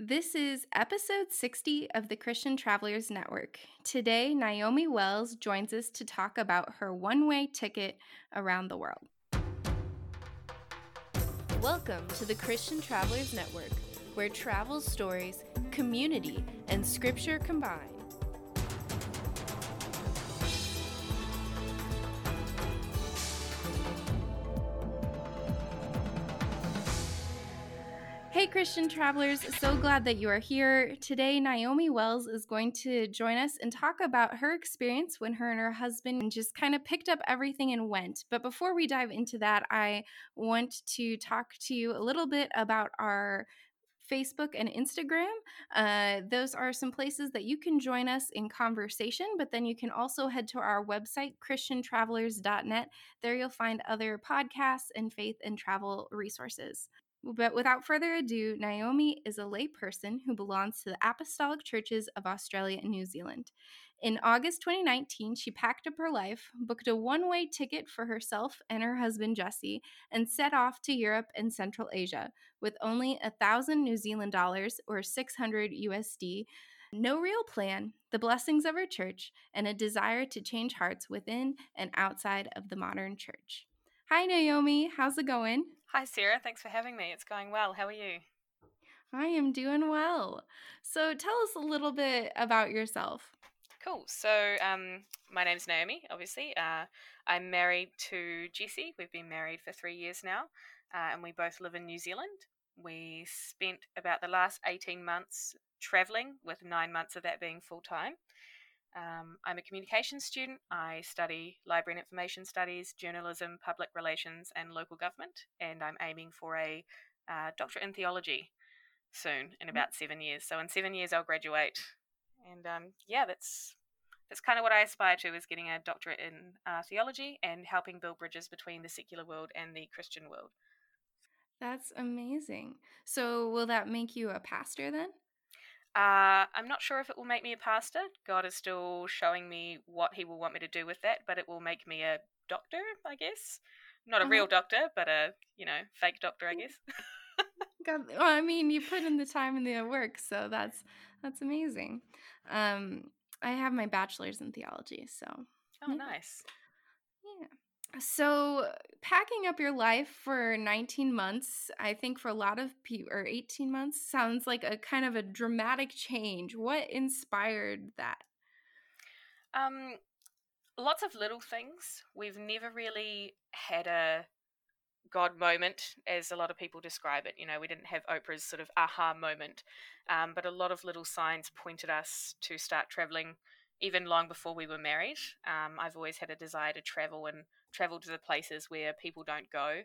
This is episode 60 of the Christian Travelers Network. Today, Naomi Wells joins us to talk about her one way ticket around the world. Welcome to the Christian Travelers Network, where travel stories, community, and scripture combine. Christian travelers, so glad that you are here. Today, Naomi Wells is going to join us and talk about her experience when her and her husband just kind of picked up everything and went. But before we dive into that, I want to talk to you a little bit about our Facebook and Instagram. Uh, those are some places that you can join us in conversation, but then you can also head to our website, ChristianTravelers.net. There you'll find other podcasts and faith and travel resources. But without further ado, Naomi is a layperson who belongs to the Apostolic Churches of Australia and New Zealand. In August 2019, she packed up her life, booked a one way ticket for herself and her husband Jesse, and set off to Europe and Central Asia with only a thousand New Zealand dollars or 600 USD. No real plan, the blessings of her church, and a desire to change hearts within and outside of the modern church. Hi, Naomi. How's it going? Hi, Sarah. Thanks for having me. It's going well. How are you? I am doing well. So, tell us a little bit about yourself. Cool. So, um, my name's Naomi, obviously. Uh, I'm married to Jesse. We've been married for three years now, uh, and we both live in New Zealand. We spent about the last 18 months traveling, with nine months of that being full time. Um, I'm a communications student. I study library and information studies, journalism, public relations, and local government. And I'm aiming for a uh, doctorate in theology soon, in mm. about seven years. So in seven years, I'll graduate. And um, yeah, that's that's kind of what I aspire to is getting a doctorate in uh, theology and helping build bridges between the secular world and the Christian world. That's amazing. So will that make you a pastor then? Uh, I'm not sure if it will make me a pastor. God is still showing me what He will want me to do with that, but it will make me a doctor, I guess. Not a uh-huh. real doctor, but a you know fake doctor, I guess. God, well, I mean, you put in the time and the work, so that's that's amazing. Um, I have my bachelor's in theology, so. Oh, nice. Yeah. So, packing up your life for 19 months, I think for a lot of people, or 18 months, sounds like a kind of a dramatic change. What inspired that? Um, lots of little things. We've never really had a God moment, as a lot of people describe it. You know, we didn't have Oprah's sort of aha moment, um, but a lot of little signs pointed us to start traveling even long before we were married. Um, I've always had a desire to travel and travel to the places where people don't go.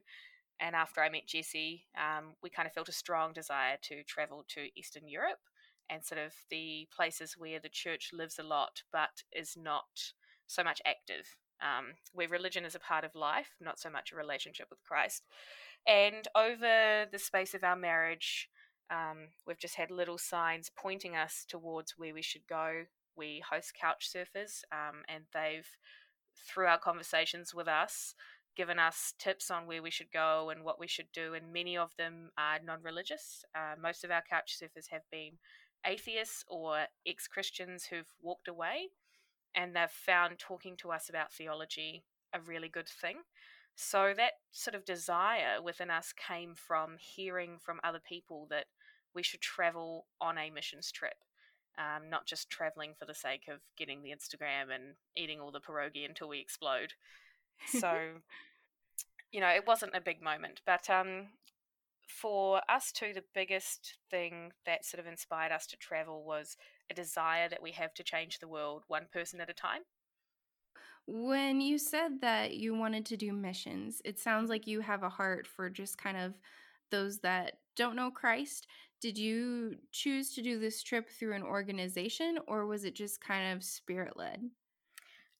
And after I met Jesse, um, we kind of felt a strong desire to travel to Eastern Europe and sort of the places where the church lives a lot but is not so much active, um, where religion is a part of life, not so much a relationship with Christ. And over the space of our marriage, um, we've just had little signs pointing us towards where we should go. We host couch surfers, um, and they've through our conversations with us, given us tips on where we should go and what we should do, and many of them are non religious. Uh, most of our couch surfers have been atheists or ex Christians who've walked away, and they've found talking to us about theology a really good thing. So that sort of desire within us came from hearing from other people that we should travel on a missions trip um, not just traveling for the sake of getting the Instagram and eating all the pierogi until we explode. So, you know, it wasn't a big moment, but um, for us too, the biggest thing that sort of inspired us to travel was a desire that we have to change the world one person at a time. When you said that you wanted to do missions, it sounds like you have a heart for just kind of those that don't know Christ. Did you choose to do this trip through an organization or was it just kind of spirit led?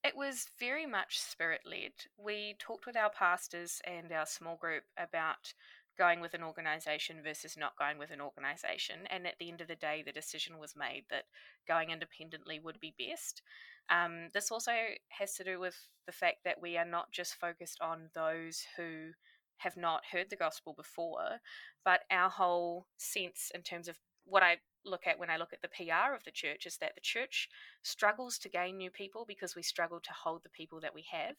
It was very much spirit led. We talked with our pastors and our small group about going with an organization versus not going with an organization. And at the end of the day, the decision was made that going independently would be best. Um, this also has to do with the fact that we are not just focused on those who have not heard the gospel before, but our whole sense in terms of what I look at when I look at the PR of the church is that the church struggles to gain new people because we struggle to hold the people that we have.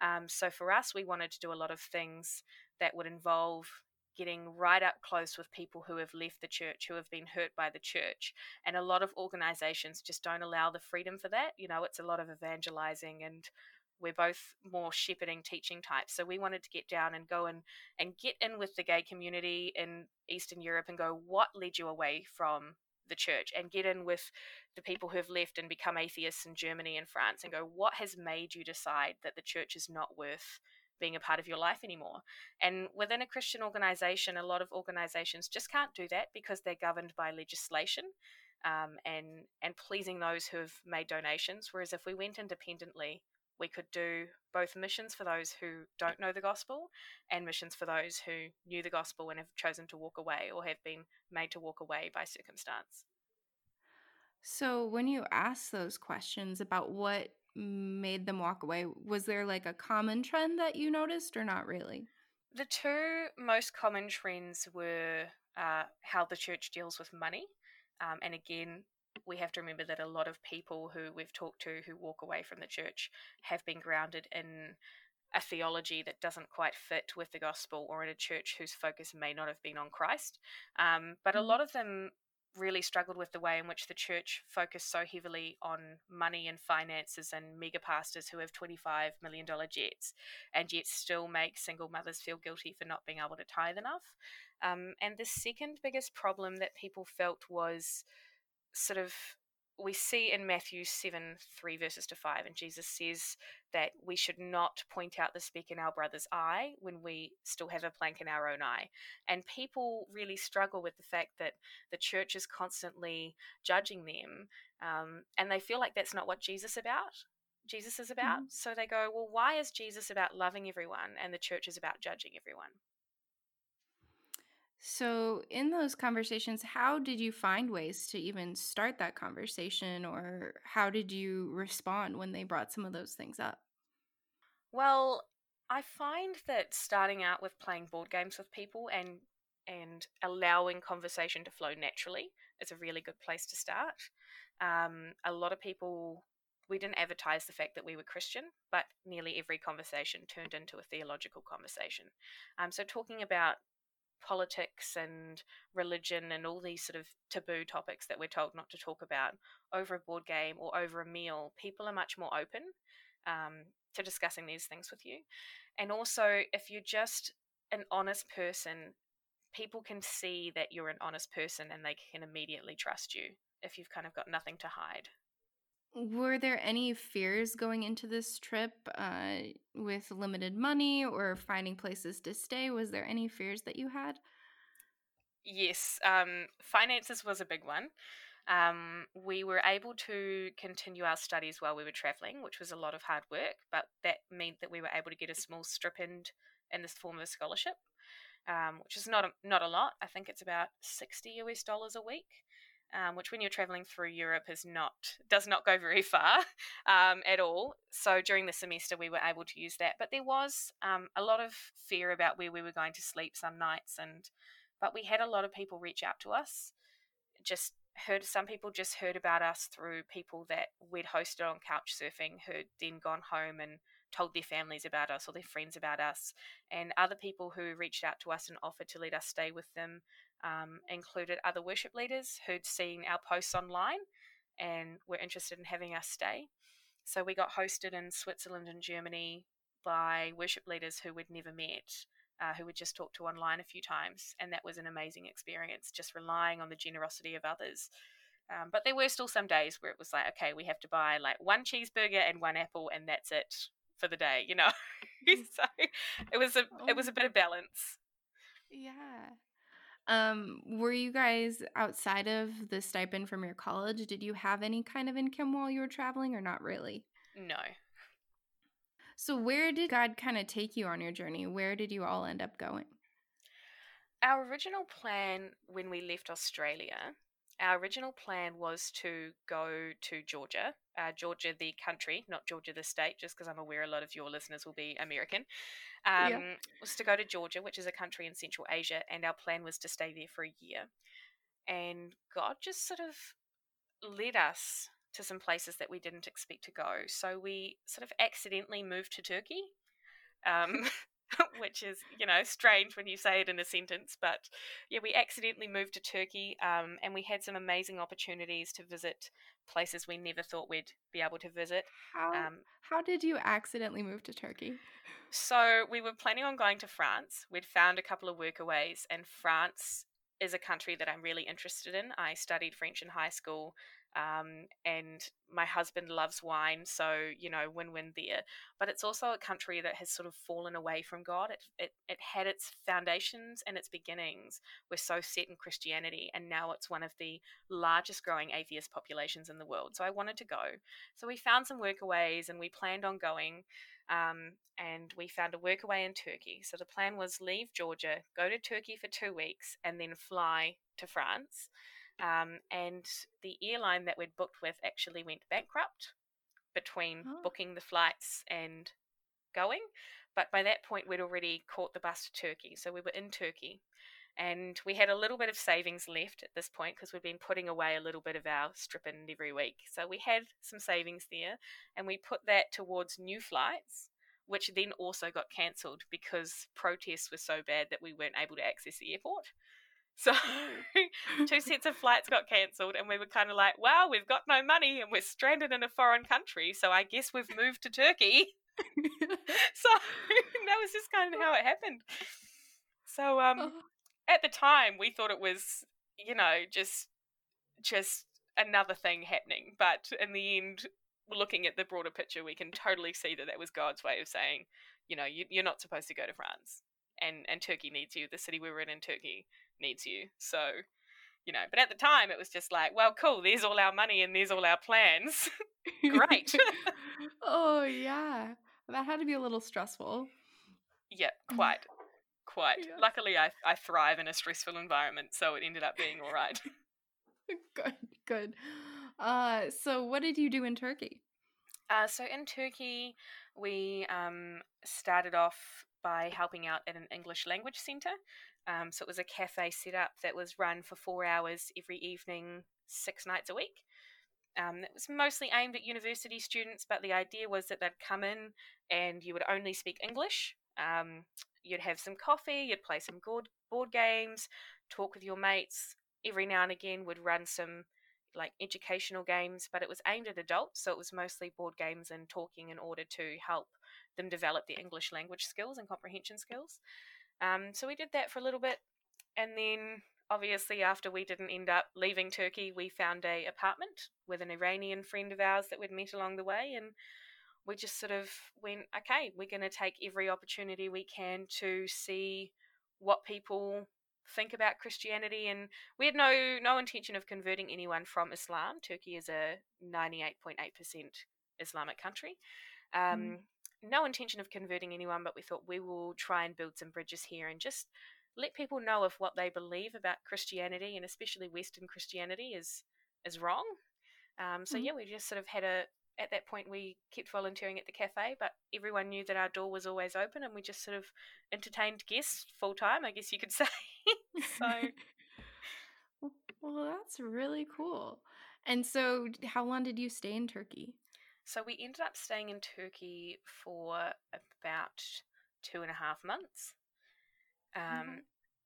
Um, so for us, we wanted to do a lot of things that would involve getting right up close with people who have left the church, who have been hurt by the church. And a lot of organizations just don't allow the freedom for that. You know, it's a lot of evangelizing and we're both more shepherding teaching types. So we wanted to get down and go and, and get in with the gay community in Eastern Europe and go, what led you away from the church? And get in with the people who have left and become atheists in Germany and France and go, what has made you decide that the church is not worth being a part of your life anymore. And within a Christian organization, a lot of organizations just can't do that because they're governed by legislation um, and and pleasing those who have made donations. Whereas if we went independently, we could do both missions for those who don't know the gospel and missions for those who knew the gospel and have chosen to walk away or have been made to walk away by circumstance. So, when you ask those questions about what made them walk away, was there like a common trend that you noticed or not really? The two most common trends were uh, how the church deals with money. Um, and again, we have to remember that a lot of people who we've talked to who walk away from the church have been grounded in a theology that doesn't quite fit with the gospel or in a church whose focus may not have been on Christ. Um, but a mm-hmm. lot of them really struggled with the way in which the church focused so heavily on money and finances and mega pastors who have $25 million jets and yet still make single mothers feel guilty for not being able to tithe enough. Um, and the second biggest problem that people felt was sort of we see in Matthew 7 3 verses to 5, and Jesus says that we should not point out the speck in our brother's eye when we still have a plank in our own eye. And people really struggle with the fact that the church is constantly judging them, um, and they feel like that's not what Jesus about. Jesus is about. Mm-hmm. So they go, well, why is Jesus about loving everyone and the church is about judging everyone? So, in those conversations, how did you find ways to even start that conversation, or how did you respond when they brought some of those things up? Well, I find that starting out with playing board games with people and and allowing conversation to flow naturally is a really good place to start. Um, a lot of people we didn't advertise the fact that we were Christian, but nearly every conversation turned into a theological conversation. Um, so talking about politics and religion and all these sort of taboo topics that we're told not to talk about over a board game or over a meal, people are much more open um, to discussing these things with you. And also, if you're just an honest person, people can see that you're an honest person and they can immediately trust you if you've kind of got nothing to hide. Were there any fears going into this trip uh, with limited money or finding places to stay? Was there any fears that you had? Yes, um, finances was a big one. Um, we were able to continue our studies while we were traveling, which was a lot of hard work, but that meant that we were able to get a small stipend in this form of a scholarship, um, which is not a, not a lot. I think it's about sixty US dollars a week um, which when you're traveling through Europe is not does not go very far um, at all. So during the semester we were able to use that, but there was um, a lot of fear about where we were going to sleep some nights, and but we had a lot of people reach out to us. Just heard some people just heard about us through people that we'd hosted on couch surfing, who'd then gone home and told their families about us or their friends about us, and other people who reached out to us and offered to let us stay with them um, included other worship leaders who'd seen our posts online and were interested in having us stay. So we got hosted in Switzerland and Germany by worship leaders who we'd never met, uh, who we'd just talked to online a few times. And that was an amazing experience, just relying on the generosity of others. Um, but there were still some days where it was like, okay, we have to buy like one cheeseburger and one apple, and that's it for the day, you know. so it was a it was a bit of balance. Yeah. Um, were you guys outside of the stipend from your college? Did you have any kind of income while you were traveling or not really? No. So, where did God kind of take you on your journey? Where did you all end up going? Our original plan when we left Australia our original plan was to go to Georgia, uh, Georgia the country, not Georgia the state, just because I'm aware a lot of your listeners will be American. Um, yeah. Was to go to Georgia, which is a country in Central Asia, and our plan was to stay there for a year. and God just sort of led us to some places that we didn't expect to go. So we sort of accidentally moved to Turkey. Um, which is you know strange when you say it in a sentence but yeah we accidentally moved to turkey um, and we had some amazing opportunities to visit places we never thought we'd be able to visit how, um, how did you accidentally move to turkey? So we were planning on going to france. We'd found a couple of workaways and france is a country that i'm really interested in. I studied french in high school um, and my husband loves wine, so you know, win-win there. But it's also a country that has sort of fallen away from God. It, it it had its foundations and its beginnings were so set in Christianity, and now it's one of the largest growing atheist populations in the world. So I wanted to go. So we found some workaways, and we planned on going. Um, and we found a workaway in Turkey. So the plan was leave Georgia, go to Turkey for two weeks, and then fly to France. Um, and the airline that we'd booked with actually went bankrupt between oh. booking the flights and going. But by that point, we'd already caught the bus to Turkey. So we were in Turkey. And we had a little bit of savings left at this point because we'd been putting away a little bit of our stripping every week. So we had some savings there and we put that towards new flights, which then also got cancelled because protests were so bad that we weren't able to access the airport. So two sets of flights got cancelled, and we were kind of like, "Wow, we've got no money, and we're stranded in a foreign country. So I guess we've moved to Turkey." so that was just kind of how it happened. So um, oh. at the time, we thought it was, you know, just just another thing happening. But in the end, looking at the broader picture, we can totally see that that was God's way of saying, you know, you, you're not supposed to go to France, and and Turkey needs you. The city we were in in Turkey needs you. So, you know, but at the time it was just like, well, cool, there's all our money and there's all our plans. Great. oh, yeah. That had to be a little stressful. Yeah, quite. Quite. Yeah. Luckily, I, I thrive in a stressful environment, so it ended up being all right. good, good. Uh, so, what did you do in Turkey? Uh, so, in Turkey, we um, started off by helping out at an English language centre. Um, so it was a cafe set up that was run for four hours every evening, six nights a week. Um, it was mostly aimed at university students, but the idea was that they'd come in and you would only speak English. Um, you'd have some coffee, you'd play some board, board games, talk with your mates. Every now and again, would run some like educational games, but it was aimed at adults, so it was mostly board games and talking in order to help them develop their English language skills and comprehension skills. Um, so we did that for a little bit, and then obviously after we didn't end up leaving Turkey, we found a apartment with an Iranian friend of ours that we'd met along the way, and we just sort of went, okay, we're going to take every opportunity we can to see what people think about Christianity, and we had no no intention of converting anyone from Islam. Turkey is a ninety eight point eight percent Islamic country. Um, mm no intention of converting anyone, but we thought we will try and build some bridges here and just let people know of what they believe about Christianity and especially Western Christianity is is wrong. Um, so mm-hmm. yeah, we just sort of had a at that point we kept volunteering at the cafe, but everyone knew that our door was always open, and we just sort of entertained guests full time, I guess you could say. so, well, that's really cool. And so, how long did you stay in Turkey? So we ended up staying in Turkey for about two and a half months. Um, mm-hmm.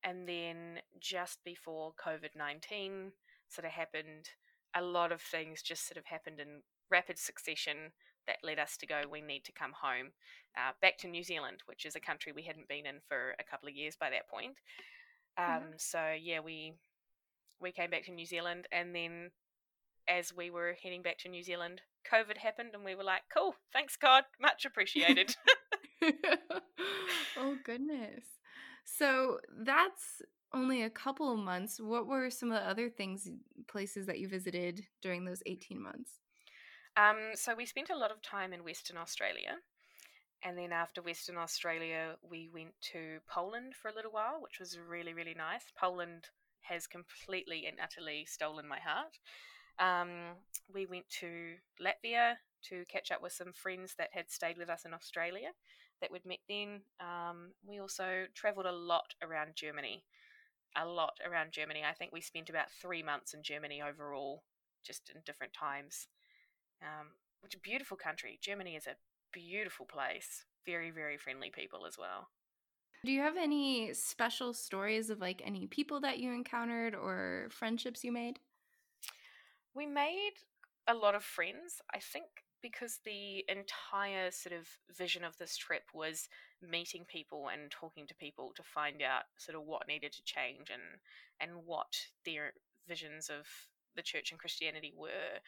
And then just before COVID 19 sort of happened, a lot of things just sort of happened in rapid succession that led us to go, we need to come home uh, back to New Zealand, which is a country we hadn't been in for a couple of years by that point. Um, mm-hmm. So yeah, we we came back to New Zealand, and then as we were heading back to New Zealand, COVID happened, and we were like, cool, thanks, God, much appreciated. oh, goodness. So that's only a couple of months. What were some of the other things, places that you visited during those 18 months? Um, so we spent a lot of time in Western Australia. And then after Western Australia, we went to Poland for a little while, which was really, really nice. Poland has completely and utterly stolen my heart. Um, we went to Latvia to catch up with some friends that had stayed with us in Australia that we'd met then. Um, we also travelled a lot around Germany. a lot around Germany. I think we spent about three months in Germany overall, just in different times. Um, which a beautiful country. Germany is a beautiful place. Very, very friendly people as well. Do you have any special stories of like any people that you encountered or friendships you made? We made a lot of friends. I think because the entire sort of vision of this trip was meeting people and talking to people to find out sort of what needed to change and and what their visions of the church and Christianity were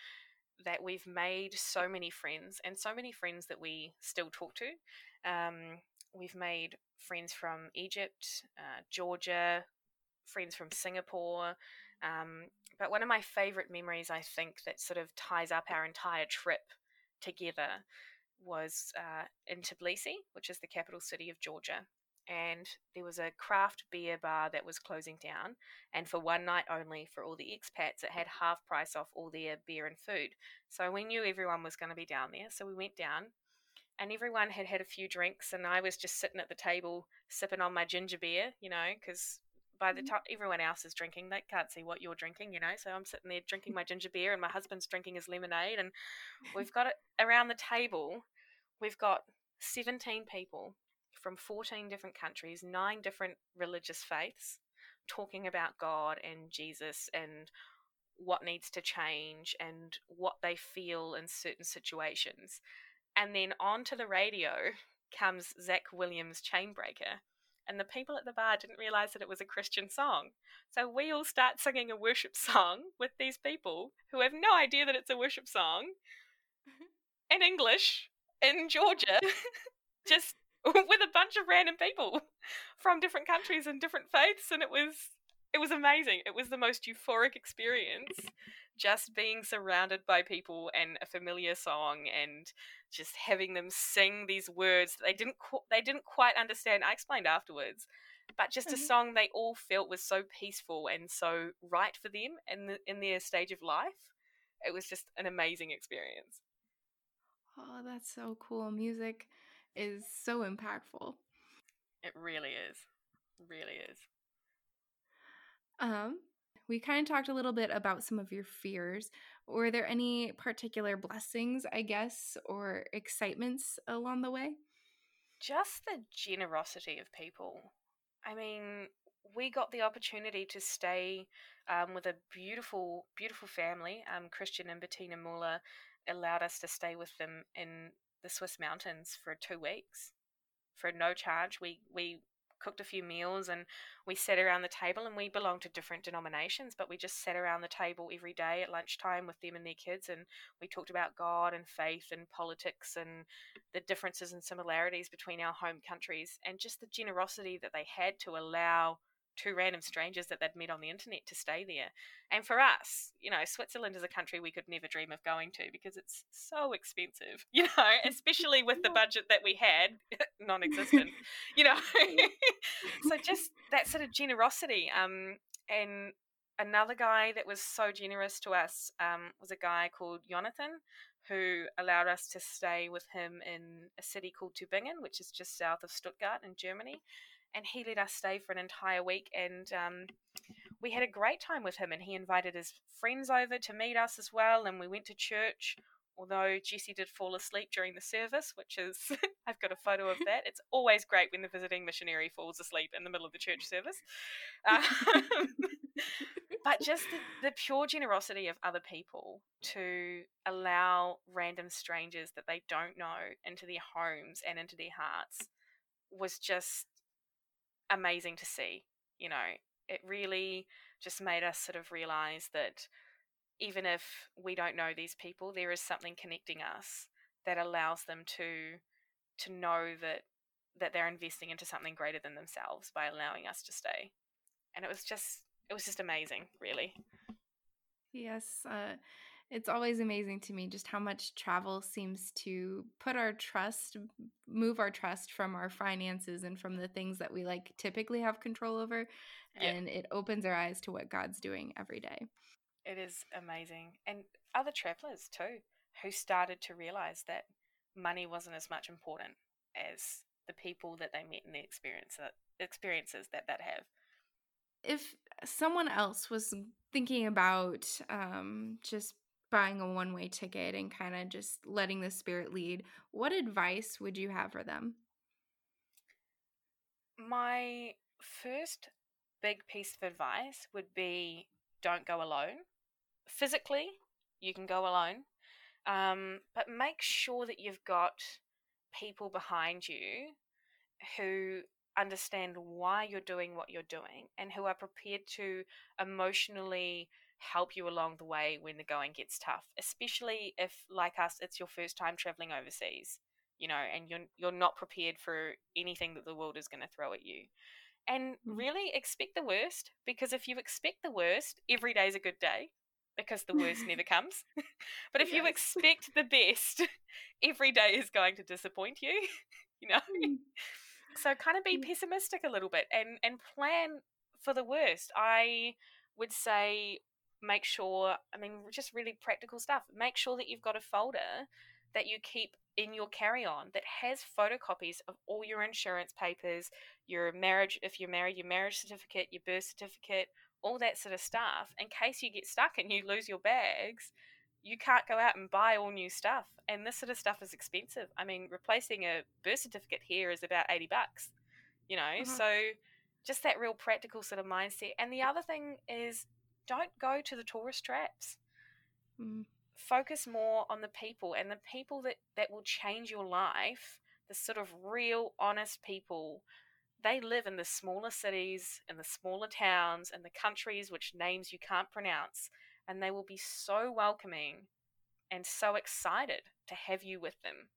that we've made so many friends and so many friends that we still talk to. Um, we've made friends from Egypt, uh, Georgia, friends from Singapore. Um, but one of my favorite memories, I think, that sort of ties up our entire trip together was uh, in Tbilisi, which is the capital city of Georgia. And there was a craft beer bar that was closing down. And for one night only, for all the expats, it had half price off all their beer and food. So we knew everyone was going to be down there. So we went down and everyone had had a few drinks, and I was just sitting at the table sipping on my ginger beer, you know, because by the mm-hmm. time everyone else is drinking, they can't see what you're drinking, you know. So I'm sitting there drinking my ginger beer, and my husband's drinking his lemonade, and we've got it around the table. We've got 17 people from 14 different countries, nine different religious faiths, talking about God and Jesus and what needs to change and what they feel in certain situations. And then onto the radio comes Zach Williams' Chainbreaker. And the people at the bar didn't realize that it was a Christian song. So we all start singing a worship song with these people who have no idea that it's a worship song mm-hmm. in English in Georgia, just with a bunch of random people from different countries and different faiths. And it was it was amazing. It was the most euphoric experience just being surrounded by people and a familiar song and just having them sing these words that they didn't qu- they didn't quite understand. I explained afterwards, but just mm-hmm. a song they all felt was so peaceful and so right for them in the, in their stage of life. It was just an amazing experience. Oh, that's so cool. Music is so impactful. It really is. Really is. Um, we kind of talked a little bit about some of your fears. Were there any particular blessings, I guess, or excitements along the way? Just the generosity of people. I mean, we got the opportunity to stay um, with a beautiful, beautiful family. Um, Christian and Bettina Muller allowed us to stay with them in the Swiss mountains for two weeks for no charge. We we cooked a few meals and we sat around the table and we belonged to different denominations but we just sat around the table every day at lunchtime with them and their kids and we talked about god and faith and politics and the differences and similarities between our home countries and just the generosity that they had to allow two random strangers that they'd met on the internet to stay there. And for us, you know, Switzerland is a country we could never dream of going to because it's so expensive, you know, especially with the budget that we had, non existent, you know. so just that sort of generosity. Um, and another guy that was so generous to us um, was a guy called Jonathan who allowed us to stay with him in a city called Tübingen, which is just south of Stuttgart in Germany and he let us stay for an entire week and um, we had a great time with him and he invited his friends over to meet us as well and we went to church although Jesse did fall asleep during the service, which is, I've got a photo of that. It's always great when the visiting missionary falls asleep in the middle of the church service. Um, but just the, the, pure generosity of other people to allow random strangers that they don't know into their homes and into their hearts was just amazing to see. You know, it really just made us sort of realize that even if we don't know these people, there is something connecting us that allows them to to know that that they're investing into something greater than themselves by allowing us to stay. And it was just it was just amazing, really. Yes, uh, it's always amazing to me just how much travel seems to put our trust, move our trust from our finances and from the things that we like typically have control over. Yeah. And it opens our eyes to what God's doing every day. It is amazing. And other travelers too, who started to realize that money wasn't as much important as the people that they met and the experience that, experiences that that have if someone else was thinking about um, just buying a one way ticket and kind of just letting the spirit lead, what advice would you have for them? My first big piece of advice would be don't go alone. Physically, you can go alone, um, but make sure that you've got people behind you who understand why you're doing what you're doing and who are prepared to emotionally help you along the way when the going gets tough especially if like us it's your first time traveling overseas you know and you're you're not prepared for anything that the world is going to throw at you and mm. really expect the worst because if you expect the worst every day is a good day because the worst never comes but if yes. you expect the best every day is going to disappoint you you know mm. so kind of be mm. pessimistic a little bit and and plan for the worst i would say make sure i mean just really practical stuff make sure that you've got a folder that you keep in your carry-on that has photocopies of all your insurance papers your marriage if you're married your marriage certificate your birth certificate all that sort of stuff in case you get stuck and you lose your bags you can't go out and buy all new stuff. And this sort of stuff is expensive. I mean, replacing a birth certificate here is about 80 bucks, you know? Mm-hmm. So just that real practical sort of mindset. And the other thing is don't go to the tourist traps. Mm. Focus more on the people and the people that, that will change your life, the sort of real, honest people. They live in the smaller cities, in the smaller towns, in the countries which names you can't pronounce and they will be so welcoming and so excited to have you with them.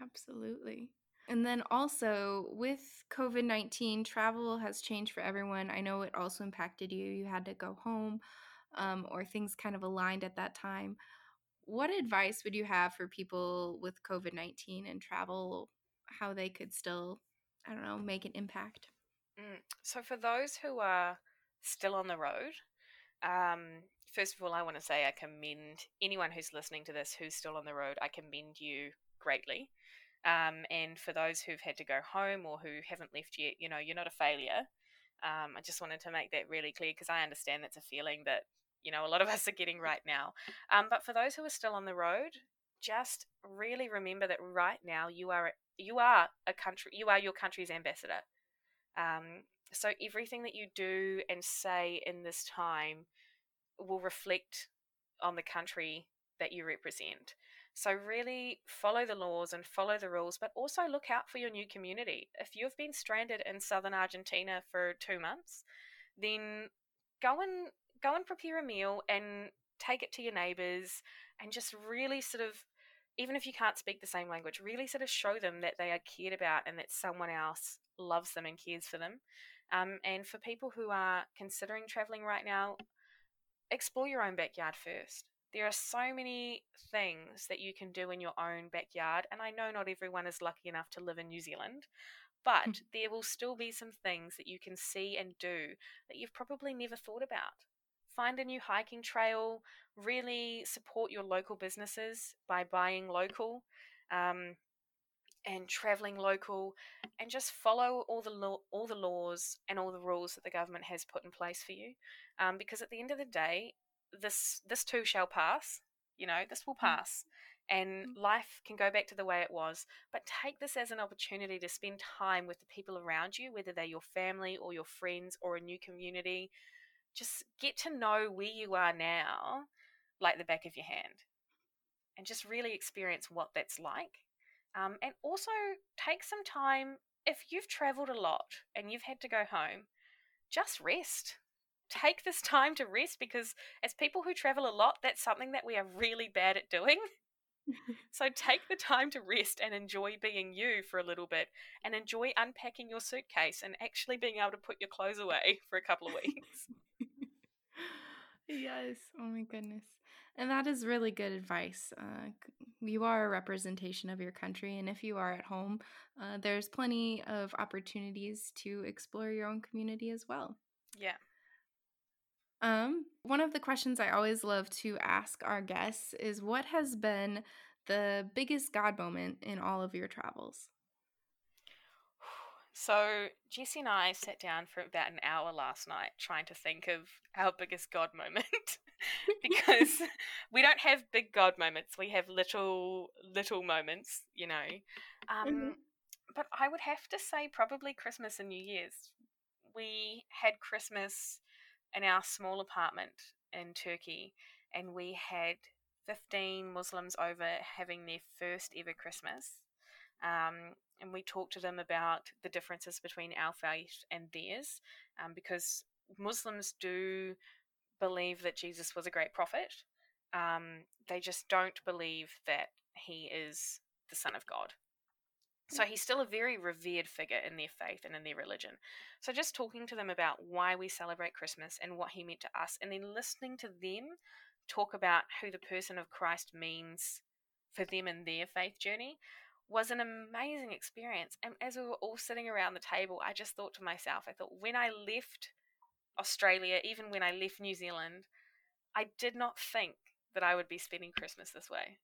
Absolutely. And then also with COVID 19, travel has changed for everyone. I know it also impacted you. You had to go home um, or things kind of aligned at that time. What advice would you have for people with COVID 19 and travel, how they could still, I don't know, make an impact? Mm. So, for those who are still on the road, um, first of all, I want to say I commend anyone who's listening to this who's still on the road. I commend you greatly. Um, and for those who've had to go home or who haven't left yet, you know, you're not a failure. Um, I just wanted to make that really clear because I understand that's a feeling that, you know, a lot of us are getting right now. Um, but for those who are still on the road, just really remember that right now you are you are a country you are your country's ambassador. Um, so everything that you do and say in this time will reflect on the country that you represent. So, really follow the laws and follow the rules, but also look out for your new community. If you've been stranded in southern Argentina for two months, then go and go and prepare a meal and take it to your neighbors and just really sort of even if you can't speak the same language really sort of show them that they are cared about and that someone else loves them and cares for them um, and for people who are considering traveling right now, explore your own backyard first. There are so many things that you can do in your own backyard, and I know not everyone is lucky enough to live in New Zealand, but hmm. there will still be some things that you can see and do that you've probably never thought about. Find a new hiking trail, really support your local businesses by buying local. Um, and traveling local and just follow all the all the laws and all the rules that the government has put in place for you um, because at the end of the day this this too shall pass you know this will mm. pass and mm. life can go back to the way it was but take this as an opportunity to spend time with the people around you whether they're your family or your friends or a new community just get to know where you are now like the back of your hand and just really experience what that's like um, and also take some time if you've traveled a lot and you've had to go home, just rest. Take this time to rest because, as people who travel a lot, that's something that we are really bad at doing. so take the time to rest and enjoy being you for a little bit and enjoy unpacking your suitcase and actually being able to put your clothes away for a couple of weeks. yes. Oh my goodness. And that is really good advice. Uh, you are a representation of your country, and if you are at home, uh, there's plenty of opportunities to explore your own community as well. Yeah. Um, one of the questions I always love to ask our guests is what has been the biggest God moment in all of your travels? So Jesse and I sat down for about an hour last night trying to think of our biggest God moment because we don't have big God moments. We have little little moments, you know. Um, mm-hmm. But I would have to say probably Christmas and New Year's. We had Christmas in our small apartment in Turkey, and we had 15 Muslims over having their first ever Christmas. Um, and we talked to them about the differences between our faith and theirs, um, because Muslims do believe that Jesus was a great prophet. Um, they just don't believe that he is the Son of God. So he's still a very revered figure in their faith and in their religion. So just talking to them about why we celebrate Christmas and what he meant to us, and then listening to them talk about who the person of Christ means for them in their faith journey was an amazing experience. And as we were all sitting around the table, I just thought to myself, I thought, when I left Australia, even when I left New Zealand, I did not think that I would be spending Christmas this way.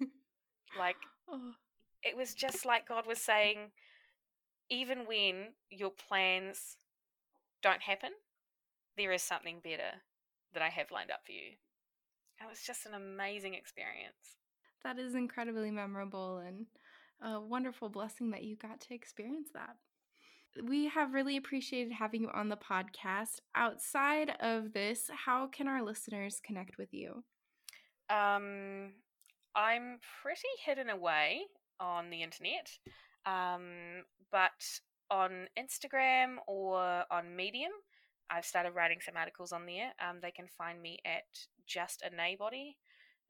like, oh. It was just like God was saying, even when your plans don't happen, there is something better that I have lined up for you. It was just an amazing experience. That is incredibly memorable and a wonderful blessing that you got to experience that. We have really appreciated having you on the podcast. Outside of this, how can our listeners connect with you? Um, I'm pretty hidden away on the internet, um, but on Instagram or on Medium, I've started writing some articles on there. Um, they can find me at just a naybody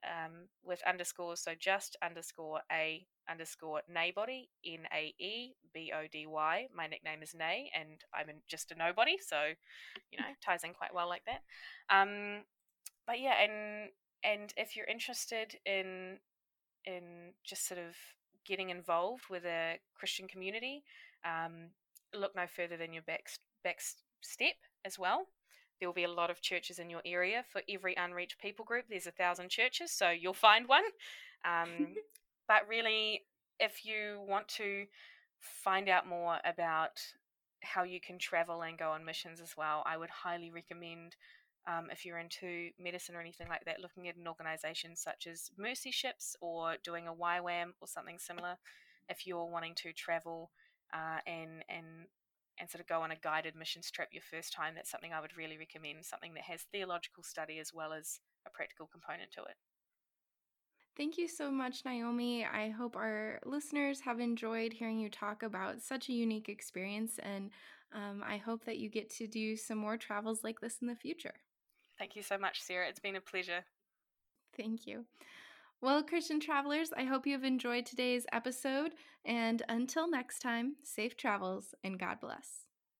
um, with underscores. So just underscore a underscore naybody n a e b o d y. My nickname is Nay, and I'm just a nobody, so you know ties in quite well like that. Um, but yeah, and and if you're interested in in just sort of getting involved with a Christian community, um, look no further than your back back step as well. There will be a lot of churches in your area. For every unreached people group, there's a thousand churches, so you'll find one. Um, but really, if you want to find out more about how you can travel and go on missions as well, I would highly recommend. Um, if you're into medicine or anything like that, looking at an organization such as Mercy Ships or doing a YWAM or something similar, if you're wanting to travel uh, and and and sort of go on a guided missions trip your first time, that's something I would really recommend, something that has theological study as well as a practical component to it. Thank you so much, Naomi. I hope our listeners have enjoyed hearing you talk about such a unique experience, and um, I hope that you get to do some more travels like this in the future. Thank you so much, Sarah. It's been a pleasure. Thank you. Well, Christian travelers, I hope you have enjoyed today's episode. And until next time, safe travels and God bless.